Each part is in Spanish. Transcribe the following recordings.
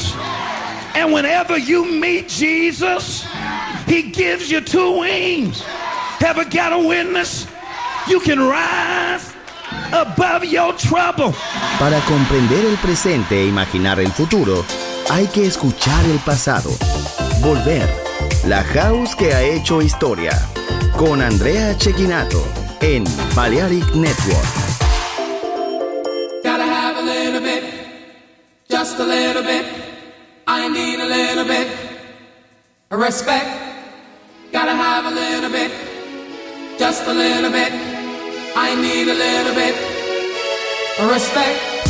Jesus. And whenever you meet Jesus, he gives you two wings. Ever got a witness? You can rise above your trouble. Para comprender el presente e imaginar el futuro, hay que escuchar el pasado. Volver. La house que ha hecho historia. Con Andrea Chequinato en Balearic Network. Gotta have a little bit, just a little bit. I need a little bit of respect. Gotta have a little bit, just a little bit. I need a little bit of respect.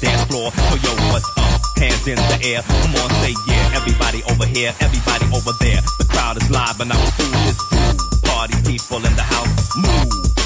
the dance floor. So yo, what's up? Hands in the air. Come on, say yeah. Everybody over here, everybody over there. The crowd is live and I'm a fool. This party people in the house. Move